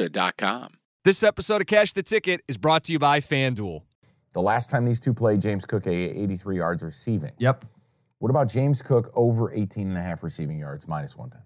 Serta.com. This episode of Cash the Ticket is brought to you by FanDuel. The last time these two played, James Cook 83 yards receiving. Yep. What about James Cook over 18 and a half receiving yards, minus 110?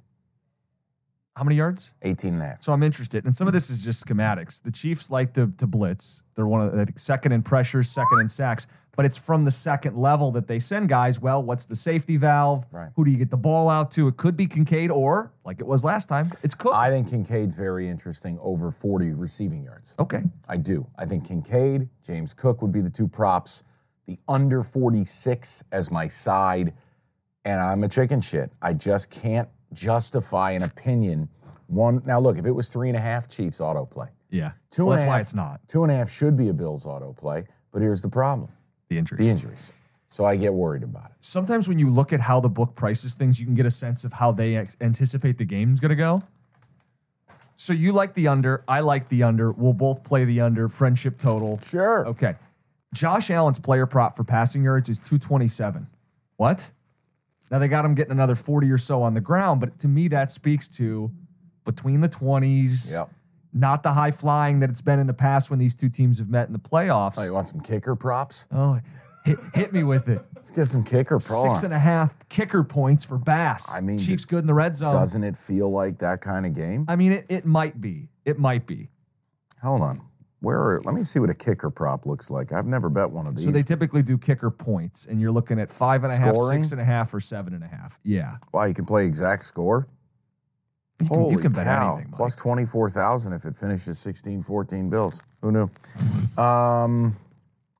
How many yards? 18 and a half. So I'm interested. And some of this is just schematics. The Chiefs like to, to blitz. They're one of the second in pressures, second in sacks, but it's from the second level that they send guys. Well, what's the safety valve? Right. Who do you get the ball out to? It could be Kincaid or, like it was last time, it's Cook. I think Kincaid's very interesting over 40 receiving yards. okay. I do. I think Kincaid, James Cook would be the two props. The under 46 as my side. And I'm a chicken shit. I just can't justify an opinion. One now look, if it was three and a half Chiefs autoplay. Yeah. Two well, and that's a why it's not. Two and a half should be a Bills autoplay, but here's the problem. The injuries. The injuries. So I get worried about it. Sometimes when you look at how the book prices things, you can get a sense of how they ex- anticipate the game's going to go. So you like the under, I like the under. We'll both play the under. Friendship total. Sure. Okay. Josh Allen's player prop for passing yards is 227. What? Now they got him getting another 40 or so on the ground, but to me that speaks to between the 20s, Yep. not the high flying that it's been in the past when these two teams have met in the playoffs. Oh, you want some kicker props? Oh, hit, hit me with it. Let's get some kicker props. Six and a half kicker points for Bass. I mean, Chiefs good in the red zone. Doesn't it feel like that kind of game? I mean, it, it might be. It might be. Hold on. Where are, let me see what a kicker prop looks like. I've never bet one of these. So they typically do kicker points, and you're looking at five and a half, Scoring? six and a half, or seven and a half. Yeah. wow, you can play exact score? You can, Holy you can bet cow. anything. Mike. Plus 24,000 if it finishes 16 14 bills. Who knew? um,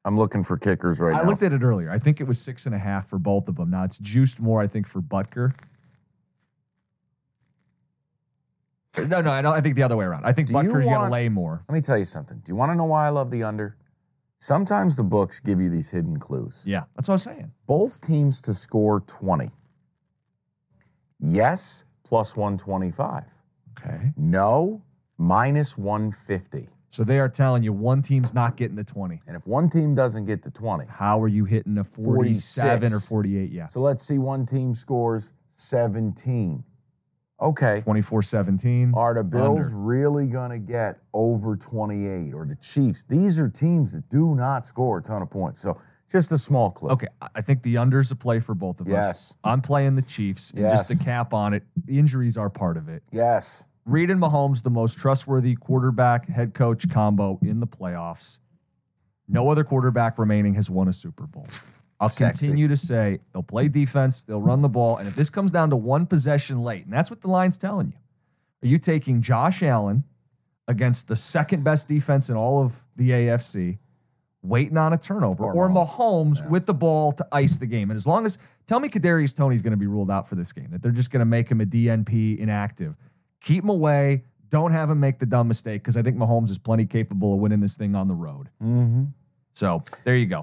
I'm looking for kickers right now. I now. looked at it earlier. I think it was six and a half for both of them. Now it's juiced more, I think, for Butker. No, no, I don't. I think the other way around. I think Do you Butker's going to want- lay more. Let me tell you something. Do you want to know why I love the under? Sometimes the books give you these hidden clues. Yeah, that's what I was saying. Both teams to score 20. Yes, plus 125. Okay. No, minus 150. So they are telling you one team's not getting the 20. And if one team doesn't get to 20, How are you hitting a 47 or 46. 48? Yeah. so let's see one team scores 17. Okay. 24 17. Are the Bills Under. really going to get over 28 or the Chiefs? These are teams that do not score a ton of points. So just a small clue. Okay, I- think the under's a play for both of us. Yes. I'm playing the Chiefs, and just Yes. to cap on it, the injuries are part of it. Yes. Reid and Mahomes, the most trustworthy quarterback head coach combo in the playoffs. No other quarterback remaining has won a Super Bowl. I'll Sexy. continue to say they'll play defense, they'll run the ball, and if this comes down to one possession late, and that's what the line's telling you, are you taking Josh Allen against the second best defense in all of the AFC, waiting on a turnover, Or or, Mahomes. Mahomes with the ball to ice the game? And as long as tell me Kadarius Toney's going to be ruled out for this game, that they're just going to make him a DNP inactive, keep him away. Don't have him make the dumb mistake because I think Mahomes is plenty capable of winning this thing on the road. Mm-hmm. So there you go.